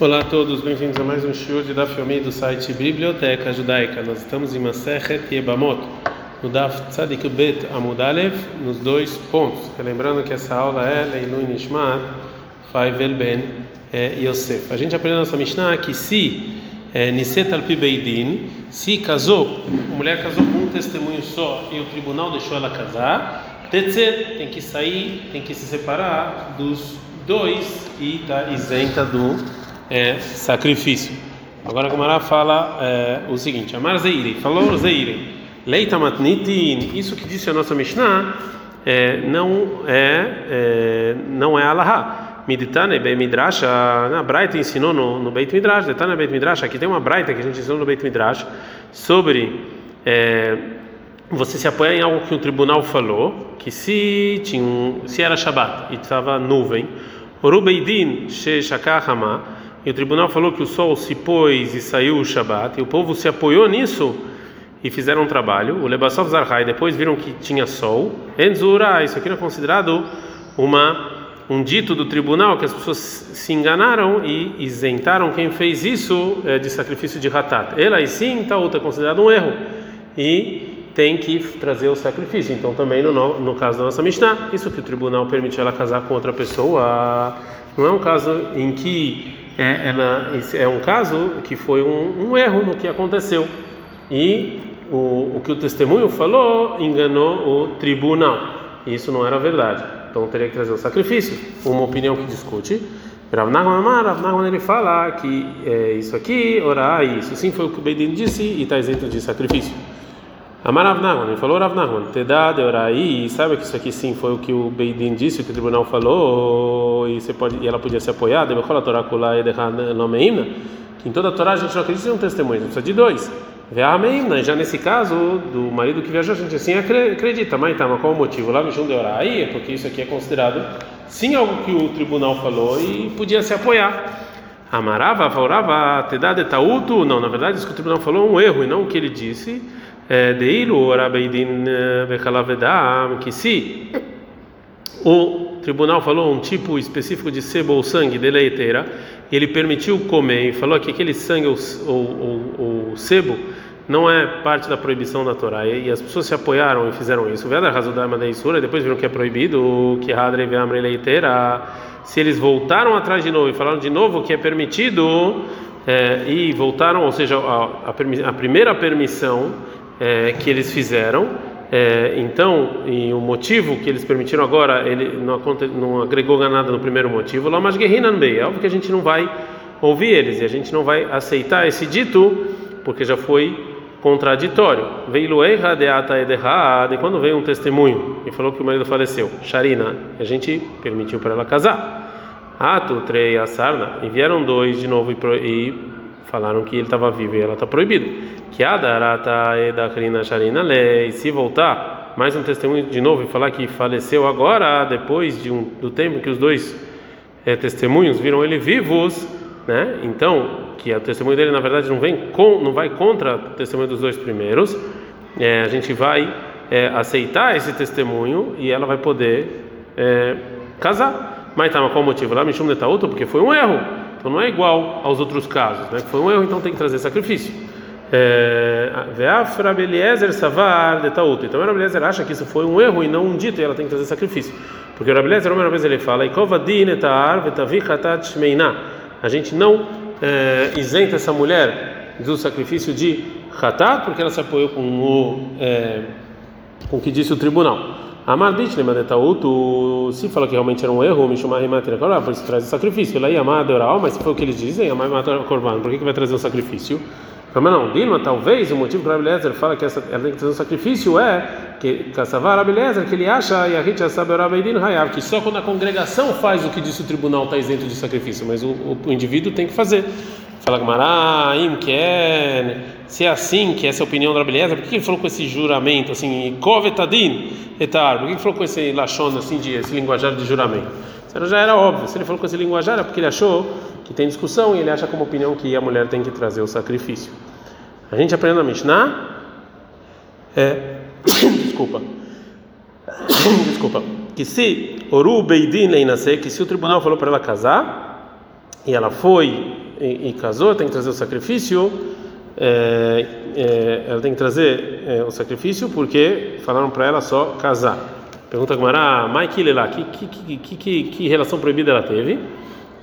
Olá a todos, bem-vindos a mais um show de Daf Yomi do site Biblioteca Judaica. Nós estamos em Masechet Yebamot, no Daf Tzadik Bet Amudalev, nos dois pontos. Lembrando que essa aula é Leilun Nishmat Faivel Ben é, Yosef. A gente aprendeu na nossa Mishnah que se é, Niset Alpi Beidin, se casou, a mulher casou com um testemunho só e o tribunal deixou ela casar, Tetzer tem que sair, tem que se separar dos dois e está isenta do é, sacrifício. Agora a Gomara fala é, o seguinte: Amar Zeiri, falou Zeiri, Leita Matnitin, isso que disse a nossa Mishnah é, não é, é não é Alaha. Miditane Beit Midrash, a Braita ensinou no, no Beit Midrash, Detane Beit Midrash, aqui tem uma Braita que a gente ensinou no Beit Midrash sobre é, você se apoia em algo que o tribunal falou, que se tinha um, se era Shabat e estava nuvem, Orubeidin Sheshakahama, e o tribunal falou que o sol se pôs e saiu o Shabat, e o povo se apoiou nisso e fizeram um trabalho. O Lebassov Zarhai depois viram que tinha sol. Enzura, isso aqui não é considerado uma um dito do tribunal que as pessoas se enganaram e isentaram quem fez isso é, de sacrifício de ratat. Ela e sim, tá outra é considerado um erro e tem que trazer o sacrifício. Então também no, no caso da nossa Mishnah, isso que o tribunal permite ela casar com outra pessoa, não é um caso em que é, ela, é um caso que foi um, um, erro no que aconteceu e o, o que o testemunho falou enganou o tribunal. Isso não era verdade. Então teria que trazer o sacrifício. Uma opinião que discute. Rav Nachman ele fala que é, isso aqui, orar isso. Sim, foi o que o Bedin disse e está isento de sacrifício. Amar Rav Nachman, ele falou Rav Nachman, Tedá de Orai, sabe que isso aqui sim foi o que o Beidin disse, o que o tribunal falou, e, você pode, e ela podia ser apoiada, que em toda a Torá a gente não acredita em um testemunho, a gente precisa de dois. Ve'ameimna, já nesse caso, do marido que viajou, a gente assim acredita, mas tá, mas qual o motivo? Lá no Jum de Orai, é porque isso aqui é considerado sim algo que o tribunal falou e podia se apoiar. Amarava, favorava, Tedá de Tautu, não, na verdade isso que o tribunal falou é um erro e não o que ele disse é, Deilu Orabeidin Bekalavedam, que se o tribunal falou um tipo específico de sebo ou sangue de leiteira, ele permitiu comer e falou que aquele sangue ou, ou, ou sebo não é parte da proibição da Torá e as pessoas se apoiaram e fizeram isso. Vedar Hazudama da Isura, depois viram que é proibido, que Hadre Veamre leiteira. Se eles voltaram atrás de novo e falaram de novo que é permitido é, e voltaram, ou seja, a, a, a primeira permissão é, que eles fizeram. É, então, e o motivo que eles permitiram agora, ele não, não agregou nada no primeiro motivo. Lá, mas guerrinan bem, é óbvio que a gente não vai ouvir eles e a gente não vai aceitar esse dito, porque já foi contraditório. Veio e quando veio um testemunho e falou que o marido faleceu, Sharina, a gente permitiu para ela casar. Ato, trei, sarna, e vieram dois de novo e falaram que ele estava vivo e ela está proibida. Que a edakrina sharina lei. Se voltar mais um testemunho de novo e falar que faleceu agora, depois de um, do tempo que os dois é, testemunhos viram ele vivos, né? Então que o testemunho dele na verdade não vem com, não vai contra o testemunho dos dois primeiros. É, a gente vai é, aceitar esse testemunho e ela vai poder casar. Mas tá, qual o motivo? Lá Mishum Netauto, porque foi um erro. Então não é igual aos outros casos, né? Foi um erro, então tem que trazer sacrifício. É, Veafra Beliezer Savar de Tauto. Então a Beliezer acha que isso foi um erro e não um dito, e ela tem que trazer sacrifício. Porque o Rabeliezer, uma vez ele fala, a gente não é, isenta essa mulher do sacrifício de Hatat, porque ela se apoiou com o, é, com o que disse o tribunal. Amar Bishlema de Tautu, se fala que realmente era um erro, Mishumar Rimater Korban, por isso traz o sacrifício. Ia amar oral, mas se foi o que eles dizem, Rimater Korban, por que, que vai trazer o sacrifício? Mas não, Dilma, talvez o motivo que o Rabelezer fala que essa, ela tem que trazer o sacrifício é que Kassavar Rabelezer, que ele acha, que só quando a congregação faz o que disse o tribunal está isento de sacrifício, mas o, o, o indivíduo tem que fazer. Fala Gamara, Imken, se é assim, que essa é a opinião da Rabeleza, por que ele falou com esse juramento assim, Kovetadin etar? Por que ele falou com esse lachon assim, de, esse linguajar de juramento? Isso já era óbvio. Se ele falou com esse linguajar é porque ele achou que tem discussão e ele acha como opinião que a mulher tem que trazer o sacrifício. A gente aprende na Mishnah. É, desculpa. desculpa. Que se Oru Beidin Leinase, que se o tribunal falou para ela casar e ela foi e, e casou, tem que trazer o sacrifício. É, é, ela tem que trazer é, o sacrifício porque falaram para ela só casar. Pergunta Gumara, Mike lá, que, que, que, que, que relação proibida ela teve?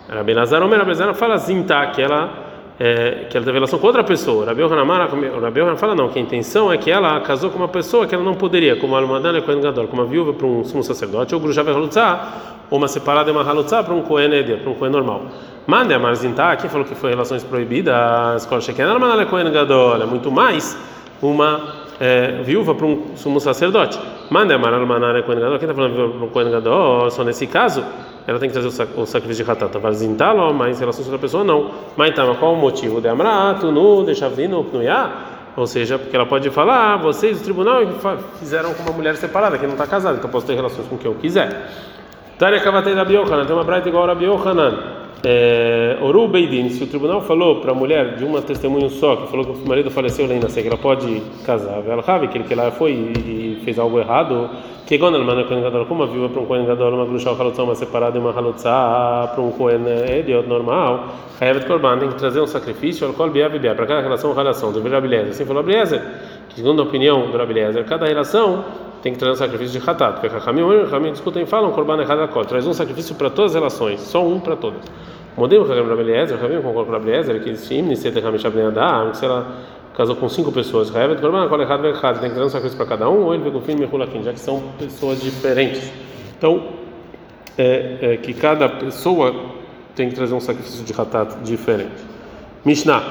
Era Benazar, Omer Abezar fala assim, tá, que ela, é, que ela teve relação com outra pessoa. Rabi Yohanan fala não, que a intenção é que ela casou com uma pessoa que ela não poderia, como a Almadana Kohen Gadol, como uma viúva para um sumo sacerdote, ou Grujava Halutzah, ou uma separada e uma Halutzah para um Kohen Eder, para um Kohen normal. Mande a Marzinta, aqui falou que foi relações proibidas, Kol Sheken Almadana Kohen Gadol, é muito mais uma é, viúva para um sumo sacerdote. Manda amar almanar Kohen Gadol. Quem está falando para um Kohen? Só nesse caso, ela tem que trazer o, sacrifício de ratata. Vazintalo, mas em relação a outra pessoa, não. Mas então, qual o motivo? De amrato, nu, deixa vindo, pnuiá? Ou seja, porque ela pode falar, ah, vocês, o tribunal, fizeram com uma mulher separada, que não está casada, então posso ter relações com quem eu quiser. Tânia Kavatei da Biohanan, tem uma braita igual a Biohanan é, Oru Beidin, se o tribunal falou para a mulher de uma testemunho só, que falou que o marido faleceu lá nascer, que ela pode casar, ela sabe que ele que ela foi e fez algo errado, que quando ela manda Kohen Gadol, como uma viúva para um Kohen Gadol, uma gruxa halotzah, uma separada e uma halotzah para um Kohen Ediot normal, Hayavet Korban tem que trazer um sacrifício, alcool biá biá, para cada relação, relação, do Rabeliezer. Assim falou Rabeliezer, que segundo a opinião do Rabeliezer, cada relação tem que trazer um sacrifício de Hatat, porque Rahamim discutem e falam Korban Echad traz um sacrifício para todas as relações, só um para todas. Modelo que Rabbi Eliezer, Rabbi concorda com Rabbi Eliezer que sim, Nisete Hamisha Ben Adam, se ela casou com cinco pessoas, Raevet Korban, qual é errado, tem que trazer um sacrifício para cada um, ou ele vem com o filho Mehulakim, já que são pessoas diferentes. Então, é, é, que cada pessoa tem que trazer um sacrifício de Hatat diferente. Mishnah.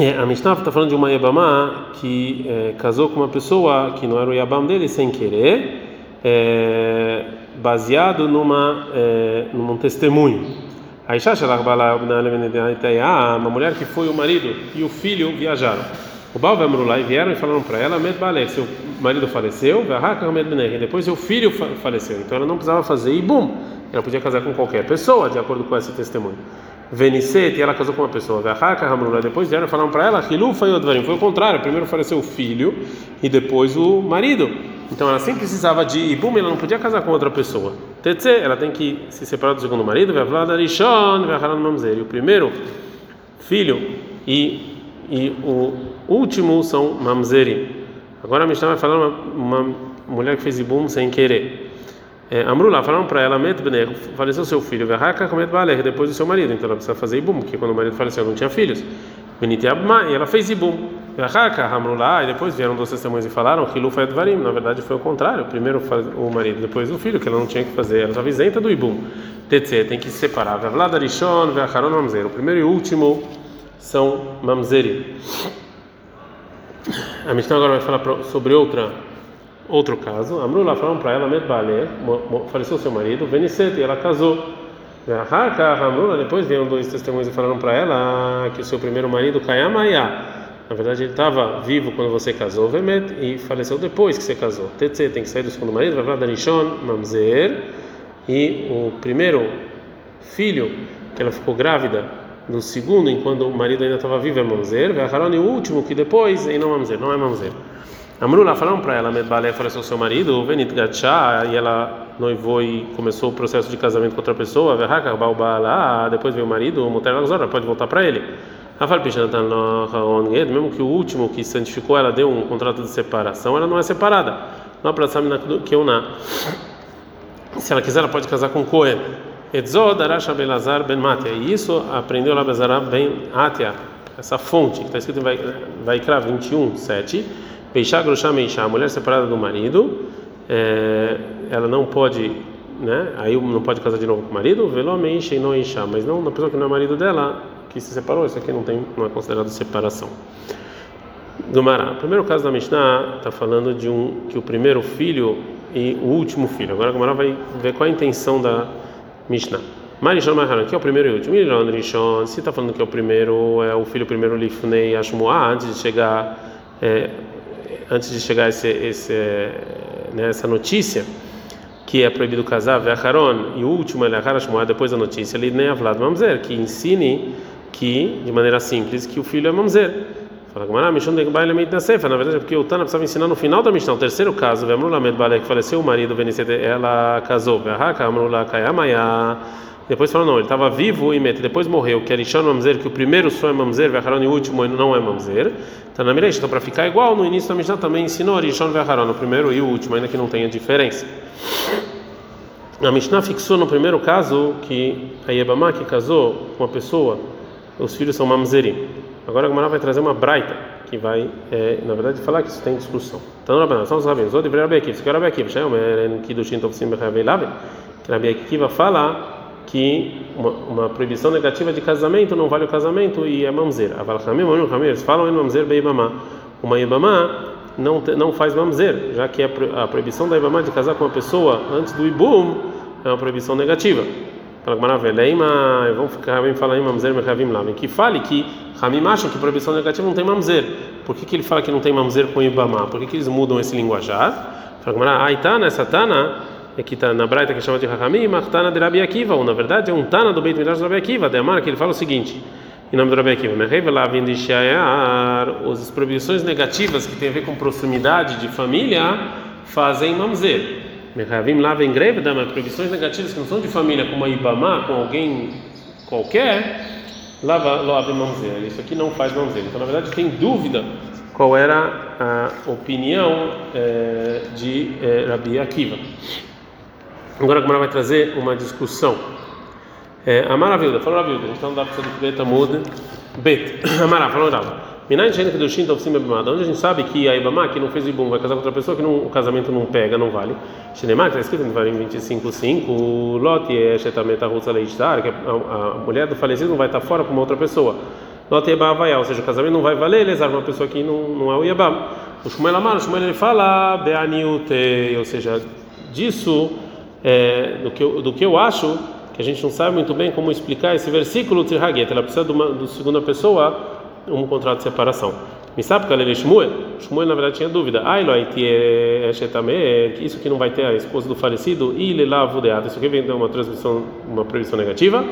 É, a Mishnah está falando de uma Yabamá que é, casou com uma pessoa que não era o Yabam dele sem querer. É, baseado numa é, num testemunho. A uma mulher que foi o marido e o filho viajaram. O Baal e e vieram e falaram para ela: seu marido faleceu, e depois seu filho faleceu. Então ela não precisava fazer e bum, ela podia casar com qualquer pessoa, de acordo com esse testemunho. Venicete, ela casou com uma pessoa. Depois vieram falaram para ela: Foi o contrário, primeiro faleceu o filho e depois o marido. Então ela sempre precisava de Ibum, ela não podia casar com outra pessoa. Tetse, ela tem que se separar do segundo marido, vai Rishon, o primeiro filho e, e o último são Mamzeri. Agora a Mishnah vai falar uma, uma mulher que fez Ibum sem querer. É, Amrulá, falaram para ela, Met faleceu seu filho, Verraca, Comet Baler, depois do seu marido. Então ela precisa fazer Ibum, porque quando o marido faleceu não tinha filhos. Benite Abma, e ela fez Ibum. E depois vieram dois testemunhos e falaram que Advarim. Na verdade foi o contrário. Primeiro o marido, depois o filho, que ela não tinha que fazer. Ela estava isenta do Ibum. Tetse, tem que se separar. Vavlada Rishon, Veacharon Mamzer. O primeiro e o último são Mamzeri. A Mishnah agora vai falar sobre outra, outro caso. Amrullah falaram para ela, Medbalé, faleceu seu marido, Venicete, ela casou. Depois vieram dois testemunhos e falaram para ela que o seu primeiro marido, Kayamaya, na verdade, ele estava vivo quando você casou, Vemet, e faleceu depois que você casou. Tetse tem que sair do segundo marido, vai falar Danishon, Mamzer, e o primeiro filho que ela ficou grávida no segundo, enquanto o marido ainda estava vivo, é Mamzer, vai e o último que depois, e não Mamzer, não é Mamzer. Amrula falaram para ela, Medbalé faleceu seu marido, Venit Gatchá, e ela noivou e começou o processo de casamento com outra pessoa, depois veio o marido, o Muter pode voltar para ele mesmo que o último que santificou ela deu um contrato de separação, ela não é separada. Não que uma se ela quiser, ela pode casar com Cohen. Arasha Belazar Ben Matia. E isso aprendeu lá Belazar Ben Atia, essa fonte que está escrito em Vaikra 21, 7. Beishá Groshá Meishá, a mulher separada do marido, é, ela não pode, né? Aí não pode casar de novo com o marido, Veló Meishá e não Meishá, mas não na pessoa que não é marido dela, que se separou, isso aqui não tem, não é considerado separação. Gumará. O primeiro caso da Mishnah está falando de um que o primeiro filho e o último filho. Agora Gumará vai ver qual a intenção da Mishnah. Marishon Maharan, que é o primeiro e último. Miron Rishon, se está falando que é o primeiro, é o filho primeiro Lifnei Ashmuah, antes de chegar, é, antes de chegar esse, esse, né, essa notícia que é proibido casar, Ve'acharon, e o último é Achar Ashmuah, depois da notícia, ele nem Avlad Mamzer, que ensine que, de maneira simples, que o filho é mamzer. Fala Gamara, Mishon de Baile Meit Nasefa, na verdade é porque o Tana precisava ensinar no final da Mishnah, o terceiro caso, Vemrula Med Baile, que faleceu o marido, Venicete, ela casou, Verhaka, Amrula Kayamaya, Depois falou não, ele estava vivo e mete, depois morreu, que era Ishan Mamzer, que o primeiro só é Mamzer, Veharon e o último não é Mamzer. Tá na Miresh, então para ficar igual, no início da Mishnah também ensinou Rishon Veharon, o primeiro e o último, ainda que não tenha diferença. A Mishnah fixou no primeiro caso que a Yebamá que casou com uma pessoa, os filhos são Mamzerim. Agora a Gemara vai trazer uma braita que vai, é, na verdade, falar que isso tem discussão. Então, Rabanan, são os rabinos. Ou deveria Rabi Akiva. Se quer Rabi Akiva, que Rabi Akiva fala que uma, uma, proibição negativa de casamento não vale o casamento e é mamzer. Eles falam em mamzer beibamá. Uma ibamá não, não faz mamzer, já que a proibição da ibamá de casar com uma pessoa antes do ibum é uma proibição negativa. Fala que vamos ficar bem falar em mamzer mechavim lá, que fale que Ramim acham que proibição negativa não tem mamzer. Por que, que ele fala que não tem mamzer com ibamá? Por que, que eles mudam esse linguajar? Fala que Aitana, essa Tana é que está na Braita que chama de Hakami, Martana de Rabi Akiva, ou na verdade é um Tana do Beit Midrash de Rabi Akiva, de Amar, que ele fala o seguinte, em nome do Rabi Akiva, as proibições negativas que tem a ver com proximidade de família fazem mamzer. Mechavim lá vem greve, mas proibições negativas que não são de família, como a Ibama, com alguém qualquer, lá abre mamzer. Isso aqui não faz mamzer. Então, na verdade, tem dúvida qual era a opinião é, de é, Rabi Akiva. Agora a Gemara vai trazer uma discussão. É, a maravilha, falou a Vilda, então dá para fazer beta muda. Bet, Amara, falou Rava. Minai Shein Kedushim Tovsim Ebimada. Onde a gente sabe que a Ibama, que não fez Ibum, vai casar com outra pessoa que não, o casamento não pega, não vale. Shinemar, que está escrito em Varim 25.5, Lot é Shetameta Rutsa Leishtar, que a, a, mulher do falecido não vai estar fora com uma outra pessoa. Lot Yebá vai, ou seja, o casamento não vai valer, ele é uma pessoa que não, não é o Yebam. O Shmuel Amar, o Shmuel ele fala, Beaniute, ou seja, disso é, do, que eu, do que eu acho, que a gente não sabe muito bem como explicar esse versículo de Haget, ela precisa de uma do segunda pessoa um contrato de separação. Me sabe que ele Shmuel? Shmuel na verdade tinha dúvida. Ah, isso que não vai ter a esposa do falecido e ele lá deato. Isso aqui vem de uma transmissão, uma previsão negativa.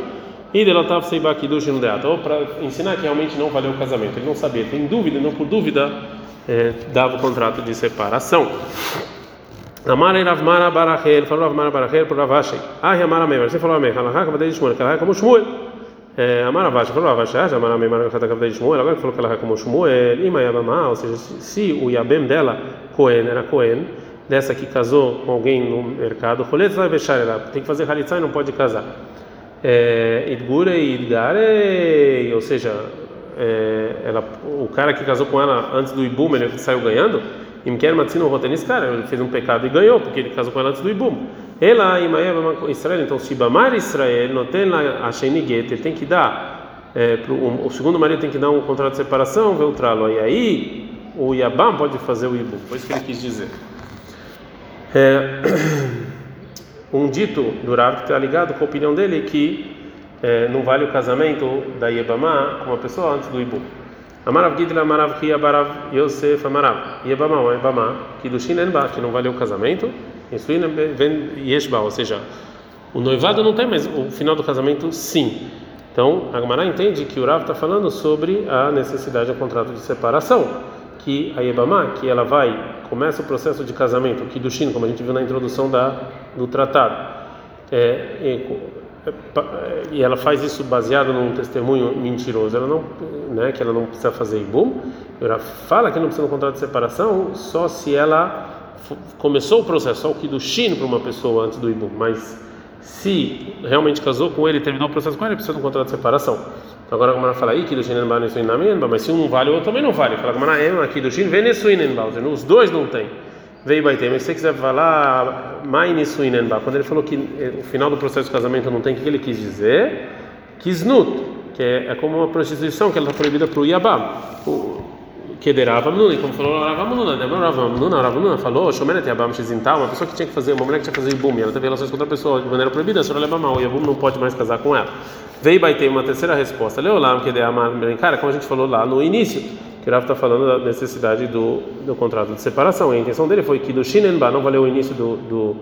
E de latav seiba kidush no deato. Ou para ensinar que realmente não valeu o casamento. Ele não sabia, tem dúvida, não por dúvida é, dava o contrato de separação. Amar Rav Mara Barachel, falou Rav Mara Barachel por Rav Ashi. Ah, Amar Amei, você falou Amei, Halachá, Kavadei de Shmuel, Kalachá como Shmuel. Amar Rav Ashi, falou Rav Ashi, ah, Amar Amei, Mara Kavadei de Shmuel, agora que falou Kalachá como Shmuel, Ima Yabamá, ou seja, se o Yabem dela, Cohen, era Cohen, dessa que casou com alguém no mercado, Rolet vai fechar ela, tem que fazer Halitzá e não pode casar. Idgure e Idgare, ou seja, ela, o cara que casou com ela antes do Ibum, ele saiu ganhando, Imker Matzino Rotenis, cara, ele fez um pecado e ganhou, porque ele casou com ela antes do Ibum. Ela, Imaev, Israel, então, se Bamar Israel, não tem lá a Sheniget, ele tem que dar, é, pro, um, o segundo marido tem que dar um contrato de separação, veltrá-lo. E aí, o Yabam pode fazer o Ibum, foi isso que ele quis dizer. É, um dito do Rav que está ligado com a opinião dele que é, não vale o casamento da Yebamá com uma pessoa antes do Ibum. Amarav Gidla Amarav Ria Barav Yosef Amarav. Yebama Yebama Kidushin Enba que não valeu o casamento Insuin vem Yeshba ou seja o noivado não tem mas o final do casamento sim. Então a Gemara entende que o Rav está falando sobre a necessidade do contrato de separação que a Yebama que ela vai começa o processo de casamento Kidushin como a gente viu na introdução da do tratado. É, e ela faz isso baseado num testemunho mentiroso, ela não, né, que ela não precisa fazer ibum, ela fala que não precisa de um contrato de separação só se ela começou o processo, só o que do chino para uma pessoa antes do ibum, mas se realmente casou com ele terminou o processo com ele, precisa de um contrato de separação. Então agora como ela fala aí que do chino mas se um não vale, o outro também não vale. Fala como ela aqui do chino, os dois não tem veio Baitem. Mas se você quiser falar Mainisuinenba, quando ele falou que eh, o final do processo de casamento não tem, o que ele quis dizer? Kiznut, que é, é como uma prostituição que ela está proibida para o Yabam. Que derava Mnuna, como falou Rava Mnuna, Rava Mnuna, Rava Mnuna falou, Shomeret Yabam Shizintal, uma pessoa que tinha que fazer, uma mulher que tinha que fazer Ibum, ela teve relações com outra pessoa de maneira proibida, a senhora leva mal, o Yabum não pode mais casar com ela. Veio Baitem uma terceira resposta, Leolam, derama Cara, como a gente falou lá no início que Rav está falando da necessidade do, do contrato de separação. E a intenção dele foi que do Shinenba não valeu o início do, do,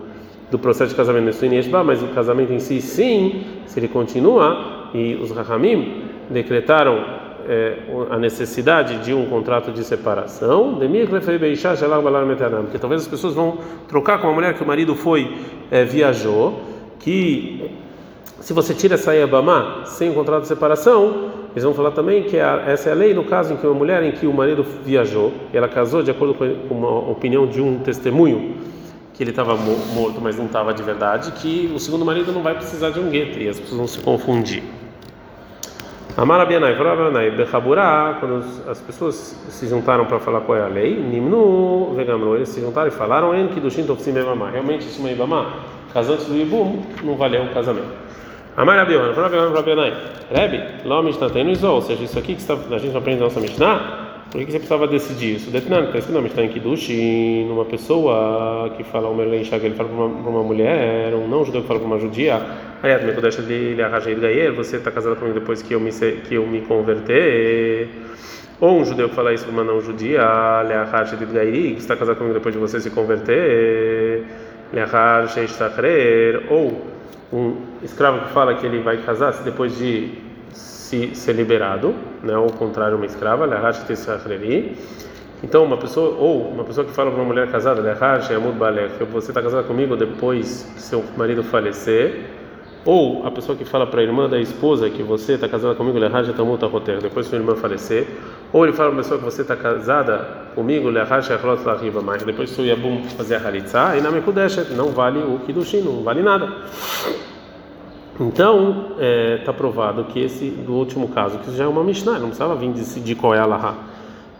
do processo de casamento no Shineshba, mas o casamento em si, sim, se ele continua, e os Rahamim decretaram é, a necessidade de um contrato de separação, porque talvez as pessoas vão trocar com uma mulher que o marido foi, é, viajou, que se você tira essa Yabamá sem o contrato de separação, eles vão falar também que essa é a lei no caso em que uma mulher em que o marido viajou e ela casou de acordo com uma opinião de um testemunho que ele estava morto, mas não estava de verdade, que o segundo marido não vai precisar de um gueto e as pessoas vão se confundir. Amar Abianai, Abianai, Bechaburá, quando as pessoas se juntaram para falar qual é a lei, Nimnu, Vegamro, eles se juntaram e falaram, En Kidushin Tofsim realmente isso é Ibamá, casantes do Ibum, não valeu o casamento. Amar Abianai, falou Abianai, Rebbe, o Mishnah tem Isol, ou seja, isso aqui que a gente aprende na nossa Mishnah, por que você precisava decidir isso? Detnan, está escrito não, está em Kiddush, numa pessoa que fala o Merlin que ele fala para uma, mulher, um não judeu que fala para uma judia, Ayat, me deixa de arranjar Gayer, você está casado comigo depois que eu me, que eu me converter. Ou um judeu que fala isso para uma não judia, Leahar de Gairi, que está casado comigo depois de você se converter, Leahar Sheishtachrer, ou um escravo que fala que ele vai casar-se depois de se ser liberado, né? Ou contrário, uma escrava, então uma pessoa ou uma pessoa que fala para uma mulher casada, você está casada comigo depois que seu marido falecer, ou a pessoa que fala para a irmã da esposa que você está casada comigo, depois que sua irmã falecer, ou ele fala para a pessoa que você está casada comigo, mas depois o Yabum fazer a halitzah, e não vale o Kiddushin, não vale nada. Então, está é, tá provado que esse do último caso, que isso já é uma Mishnah, não precisava vir decidir qual é a Laha.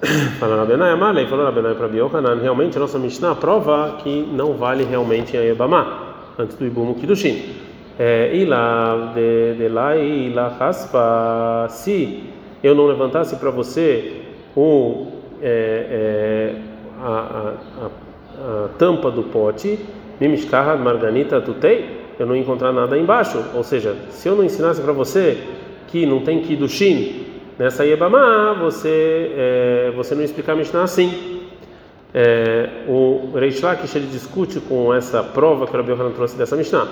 Falou Rabenai Amalei, falou Rabenai para Biohanan, realmente a nossa Mishnah prova que não vale realmente a Yebamá, antes do Ibumu Kiddushin. É, ila de, de lá ila raspa, se eu não levantasse para você o, é, é, a, a, a, a tampa do pote, mimishkaha marganita tutei, eu não ia encontrar nada embaixo. Ou seja, se eu não ensinasse para você que não tem que do Shin nessa Yebamá, você, é, você não ia explicar a Mishnah assim. É, o Reish Lakish ele discute com essa prova que o Rabi Yohanan trouxe dessa Mishnah.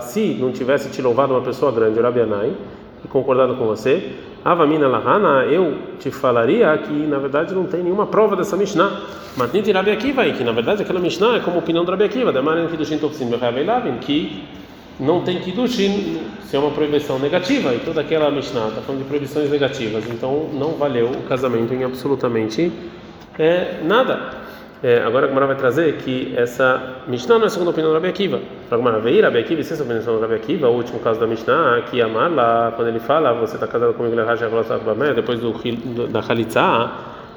Se não tivesse te louvado uma pessoa grande, o Rabi Anai, e concordado com você, Avamina Lahana, eu te falaria que na verdade não tem nenhuma prova dessa Mishnah. Mas nem Rabi Akiva, que na verdade aquela Mishnah é como a opinião do Rabi Akiva, da Maran Kidushin Topsim que não tem Kidushin se é uma proibição negativa, e toda aquela Mishnah está falando de proibições negativas, então não valeu o casamento em absolutamente é, nada. É, agora a Gemara vai trazer que essa Mishnah não é segunda opinião do Rabi Akiva. A Gemara veio, Rabi Akiva, se essa opinião do Rabi Akiva, o último caso da Mishnah, que Amar lá, quando ele fala, você está casado comigo, depois do, da Khalitza,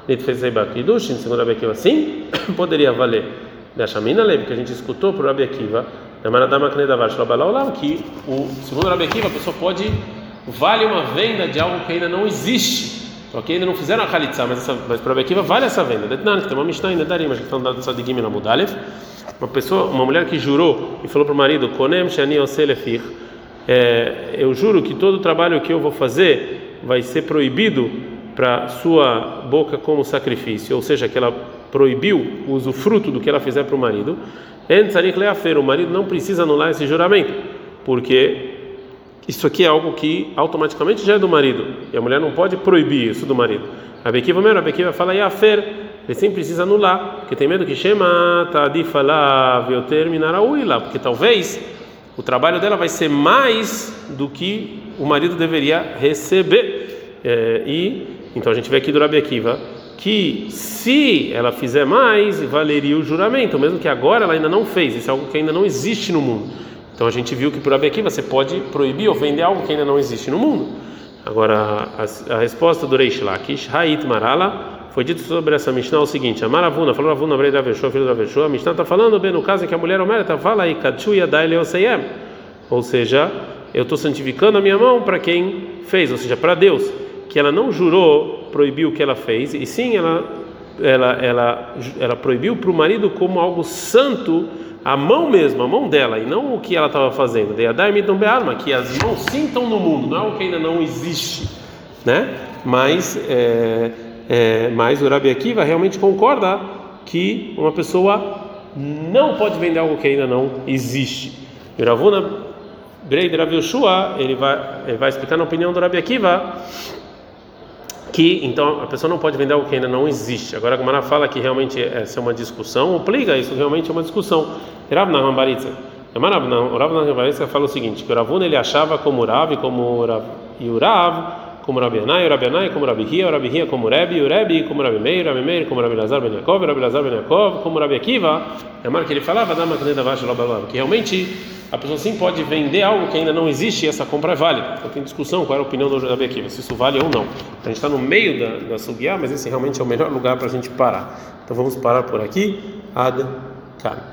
ele fez Kidushin, segundo Rabi Akiva, sim, poderia valer. Da Shamina Lev, que a gente escutou por Rabi Akiva, que o segundo Rabi Akiva, a pessoa pode, vale uma venda de algo que ainda não existe. Ok? Ainda não fizeram a Khalitsa, mas, essa, mas para Bekiva vale essa venda. Que tem uma mas que estão dando Mudalev. Uma pessoa, uma mulher que jurou e falou para o marido: Konem Shani Oselefir. É, eu juro que todo o trabalho que eu vou fazer vai ser proibido para sua boca como sacrifício, ou seja, que ela proibiu o usufruto do que ela fizer para o marido. O marido não precisa anular esse juramento, porque isso aqui é algo que automaticamente já é do marido e a mulher não pode proibir isso do marido. A Bequiva mesmo, a Bequiva fala Yafer, ele sempre precisa anular, porque tem medo que chama de falar viu terminar a lá, porque talvez o trabalho dela vai ser mais do que o marido deveria receber. É, e então a gente vê aqui do Rabi que se ela fizer mais, valeria o juramento, mesmo que agora ela ainda não fez. Isso é algo que ainda não existe no mundo. Então a gente viu que por Abequi você pode proibir ou vender algo que ainda não existe no mundo. Agora a, a resposta do Reish Lakish, Hait Marala, foi dito sobre essa Mishnah o seguinte: a Maravuna falou Ravuna Brei Daveshua, filho da Daveshua, a Mishnah está falando bem no caso em que a mulher omerta fala aí Kachuya Daile Oseyem, ou seja, eu estou santificando a minha mão para quem fez, ou seja, para Deus, que ela não jurou proibir o que ela fez, e sim ela ela ela, ela proibiu para o marido como algo santo a mão mesmo, a mão dela, e não o que ela estava fazendo. De Adaimitum Be'alma, que as mãos sintam no mundo, não é o que ainda não existe, né? Mas, é, é, mas o Rabi Akiva realmente concorda que uma pessoa não pode vender algo que ainda não existe. Ravuna Brei Yoshua, ele vai, ele vai explicar na opinião do Rabi Akiva que então a pessoa não pode vender algo que ainda não existe. Agora a Gemara fala que realmente essa é uma discussão, obriga isso realmente é uma discussão. Rav Nahman Baritza. Rav Nahman Baritza fala o seguinte, que o Ravuna ele achava como Rav e como Rav, e o Rav como Rabi Anai, Rabi Anai como Rabi Hia, Rabi Hia como Rebi, o Rebi como Rabi Meir, Rabi Meir como Rabi Lazar Ben Yaakov, Rabi Lazar Ben Yaakov como Rabi Akiva. É a que ele falava, da Macaneda Vasha que realmente a pessoa sim pode vender algo que ainda não existe e essa compra é válida. Então tem discussão qual era a opinião do Rabi Akiva, se isso vale ou não. A gente está no meio da, da Sugiá, mas esse realmente é o melhor lugar para a gente parar. Então vamos parar por aqui. Ad Kan.